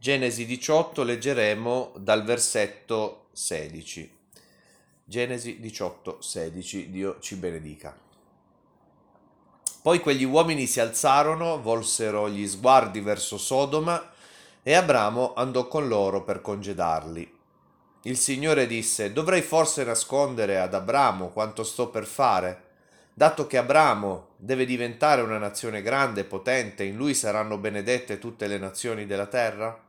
Genesi 18 leggeremo dal versetto 16. Genesi 18, 16, Dio ci benedica. Poi quegli uomini si alzarono, volsero gli sguardi verso Sodoma e Abramo andò con loro per congedarli. Il Signore disse, dovrei forse nascondere ad Abramo quanto sto per fare? Dato che Abramo deve diventare una nazione grande e potente, in lui saranno benedette tutte le nazioni della terra?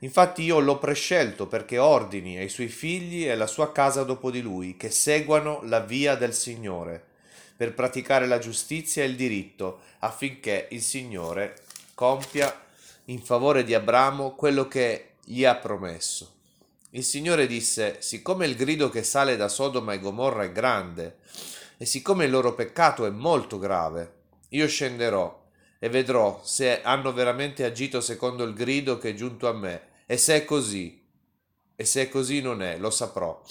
Infatti io l'ho prescelto perché ordini ai suoi figli e alla sua casa dopo di lui che seguano la via del Signore, per praticare la giustizia e il diritto, affinché il Signore compia in favore di Abramo quello che gli ha promesso. Il Signore disse, siccome il grido che sale da Sodoma e Gomorra è grande, e siccome il loro peccato è molto grave, io scenderò e vedrò se hanno veramente agito secondo il grido che è giunto a me, e se è così, e se così non è, lo saprò.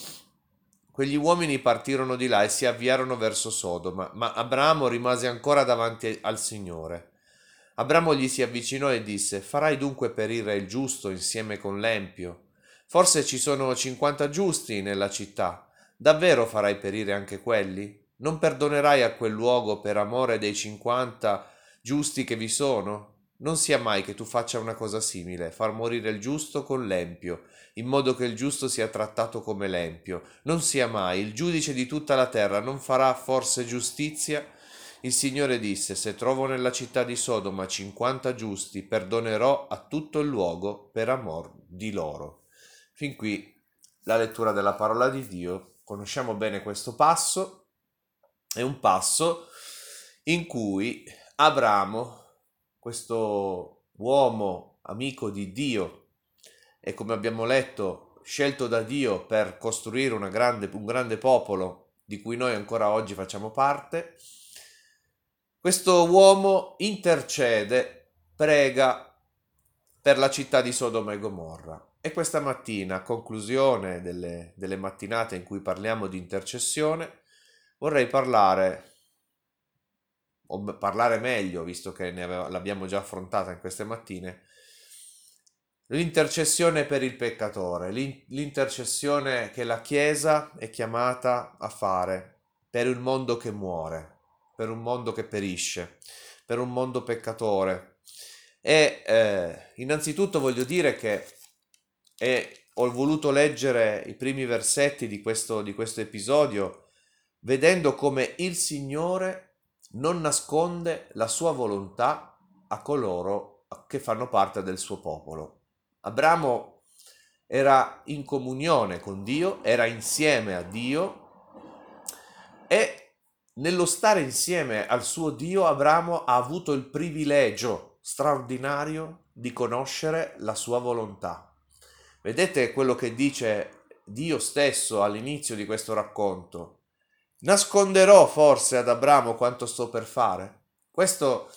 Quegli uomini partirono di là e si avviarono verso Sodoma, ma Abramo rimase ancora davanti al Signore. Abramo gli si avvicinò e disse, Farai dunque perire il giusto insieme con l'empio? Forse ci sono cinquanta giusti nella città. Davvero farai perire anche quelli? Non perdonerai a quel luogo per amore dei cinquanta giusti che vi sono? Non sia mai che tu faccia una cosa simile, far morire il giusto con l'empio, in modo che il giusto sia trattato come l'empio. Non sia mai, il giudice di tutta la terra non farà forse giustizia? Il Signore disse, se trovo nella città di Sodoma cinquanta giusti, perdonerò a tutto il luogo per amor di loro. Fin qui la lettura della parola di Dio. Conosciamo bene questo passo. È un passo in cui Abramo questo uomo amico di Dio e come abbiamo letto scelto da Dio per costruire grande, un grande popolo di cui noi ancora oggi facciamo parte, questo uomo intercede, prega per la città di Sodoma e Gomorra. E questa mattina, a conclusione delle, delle mattinate in cui parliamo di intercessione, vorrei parlare o parlare meglio, visto che aveva, l'abbiamo già affrontata in queste mattine, l'intercessione per il peccatore, l'intercessione che la Chiesa è chiamata a fare per un mondo che muore, per un mondo che perisce, per un mondo peccatore. E eh, innanzitutto voglio dire che e ho voluto leggere i primi versetti di questo, di questo episodio vedendo come il Signore non nasconde la sua volontà a coloro che fanno parte del suo popolo. Abramo era in comunione con Dio, era insieme a Dio e nello stare insieme al suo Dio Abramo ha avuto il privilegio straordinario di conoscere la sua volontà. Vedete quello che dice Dio stesso all'inizio di questo racconto. Nasconderò forse ad Abramo quanto sto per fare? Questo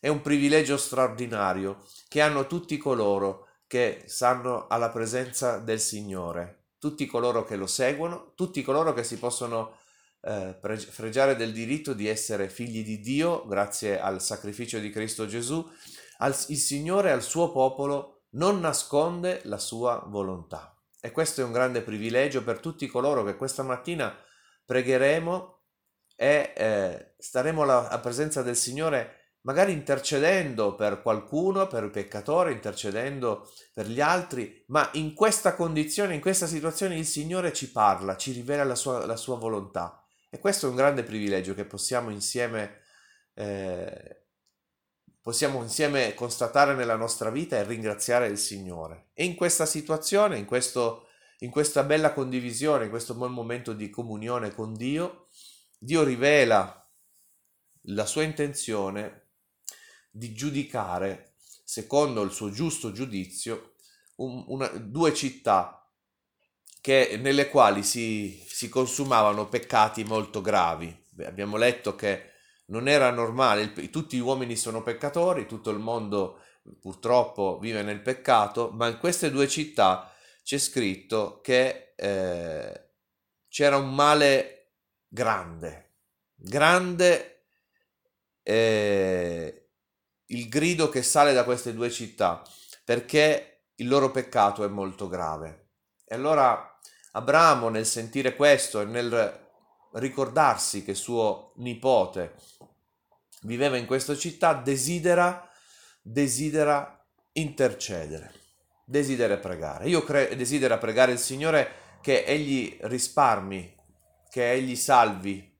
è un privilegio straordinario che hanno tutti coloro che sanno alla presenza del Signore, tutti coloro che lo seguono, tutti coloro che si possono eh, fregiare del diritto di essere figli di Dio grazie al sacrificio di Cristo Gesù. Al, il Signore al suo popolo non nasconde la sua volontà. E questo è un grande privilegio per tutti coloro che questa mattina pregheremo e eh, staremo alla, alla presenza del Signore magari intercedendo per qualcuno, per il peccatore, intercedendo per gli altri, ma in questa condizione, in questa situazione il Signore ci parla, ci rivela la sua, la sua volontà. E questo è un grande privilegio che possiamo insieme, eh, possiamo insieme constatare nella nostra vita e ringraziare il Signore. E in questa situazione, in questo in questa bella condivisione, in questo buon momento di comunione con Dio, Dio rivela la sua intenzione di giudicare, secondo il suo giusto giudizio, un, una, due città che, nelle quali si, si consumavano peccati molto gravi. Beh, abbiamo letto che non era normale, tutti gli uomini sono peccatori, tutto il mondo purtroppo vive nel peccato, ma in queste due città c'è scritto che eh, c'era un male grande, grande eh, il grido che sale da queste due città, perché il loro peccato è molto grave. E allora Abramo nel sentire questo e nel ricordarsi che suo nipote viveva in questa città, desidera, desidera intercedere, desidera pregare. Io cre- desidero pregare il Signore che Egli risparmi, che Egli salvi,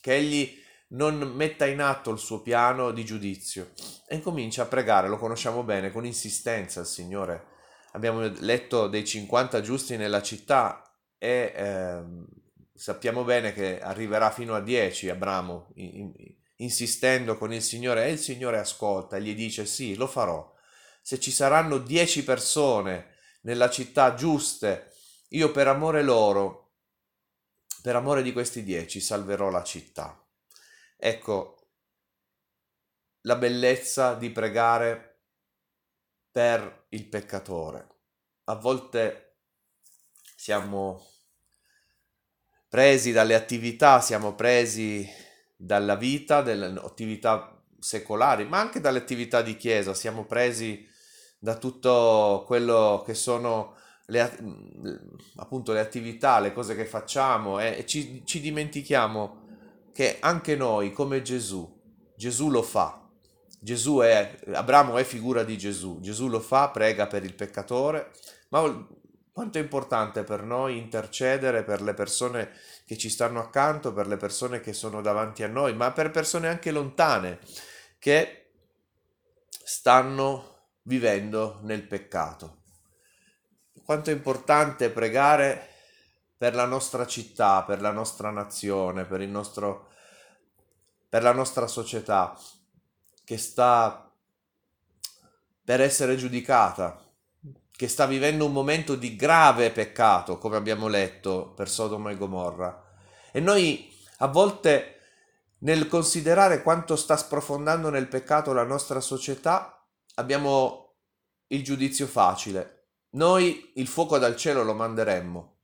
che Egli non metta in atto il suo piano di giudizio e comincia a pregare, lo conosciamo bene, con insistenza il Signore. Abbiamo letto dei 50 giusti nella città e eh, sappiamo bene che arriverà fino a 10 Abramo in, in, insistendo con il Signore e il Signore ascolta e gli dice sì, lo farò. Se ci saranno 10 persone nella città giuste, io per amore loro, per amore di questi 10, salverò la città. Ecco la bellezza di pregare per il peccatore. A volte siamo presi dalle attività, siamo presi dalla vita, dalle attività secolari, ma anche dalle attività di chiesa, siamo presi da tutto quello che sono le, appunto le attività, le cose che facciamo e, e ci, ci dimentichiamo che anche noi, come Gesù, Gesù lo fa. Gesù è, Abramo è figura di Gesù, Gesù lo fa, prega per il peccatore, ma quanto è importante per noi intercedere per le persone che ci stanno accanto, per le persone che sono davanti a noi, ma per persone anche lontane che stanno vivendo nel peccato. Quanto è importante pregare per la nostra città, per la nostra nazione, per, nostro, per la nostra società che sta per essere giudicata, che sta vivendo un momento di grave peccato, come abbiamo letto per Sodoma e Gomorra. E noi a volte nel considerare quanto sta sprofondando nel peccato la nostra società, abbiamo il giudizio facile. Noi il fuoco dal cielo lo manderemmo,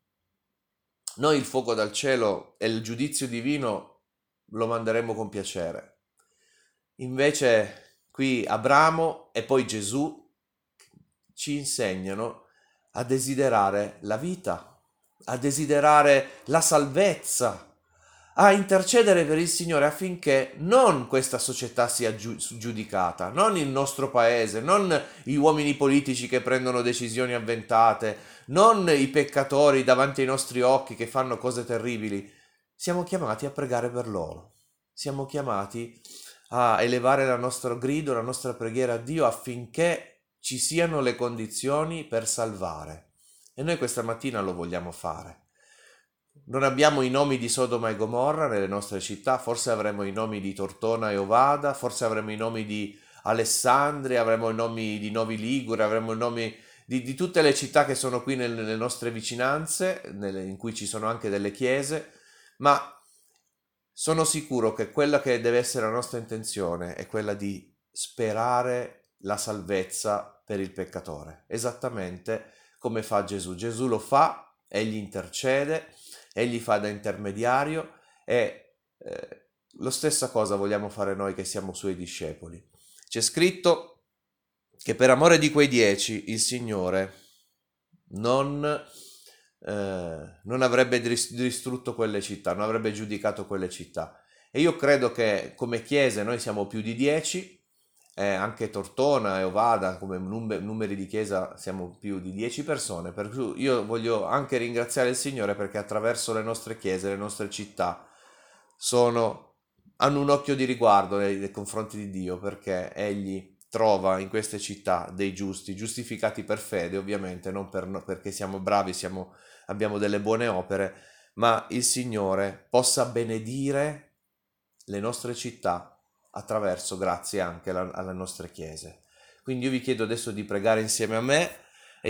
noi il fuoco dal cielo e il giudizio divino lo manderemo con piacere. Invece qui Abramo e poi Gesù ci insegnano a desiderare la vita, a desiderare la salvezza, a intercedere per il Signore affinché non questa società sia giudicata, non il nostro paese, non gli uomini politici che prendono decisioni avventate, non i peccatori davanti ai nostri occhi che fanno cose terribili. Siamo chiamati a pregare per loro. Siamo chiamati a elevare il nostro grido, la nostra preghiera a Dio affinché ci siano le condizioni per salvare. E noi questa mattina lo vogliamo fare. Non abbiamo i nomi di Sodoma e Gomorra nelle nostre città, forse avremo i nomi di Tortona e Ovada, forse avremo i nomi di Alessandria, avremo i nomi di Novi Ligure, avremo i nomi di, di tutte le città che sono qui nelle, nelle nostre vicinanze, nelle, in cui ci sono anche delle chiese, ma sono sicuro che quella che deve essere la nostra intenzione è quella di sperare la salvezza per il peccatore, esattamente come fa Gesù. Gesù lo fa, egli intercede, egli fa da intermediario e eh, lo stessa cosa vogliamo fare noi che siamo suoi discepoli. C'è scritto che per amore di quei dieci il Signore non, eh, non avrebbe distrutto quelle città, non avrebbe giudicato quelle città. E io credo che come chiese noi siamo più di dieci, eh, anche Tortona e Ovada come num- numeri di chiesa siamo più di 10 persone, per cui io voglio anche ringraziare il Signore perché attraverso le nostre chiese, le nostre città, sono, hanno un occhio di riguardo nei, nei confronti di Dio perché Egli trova in queste città dei giusti, giustificati per fede ovviamente, non per, perché siamo bravi, siamo, abbiamo delle buone opere, ma il Signore possa benedire le nostre città attraverso, grazie anche alle nostre chiese. Quindi io vi chiedo adesso di pregare insieme a me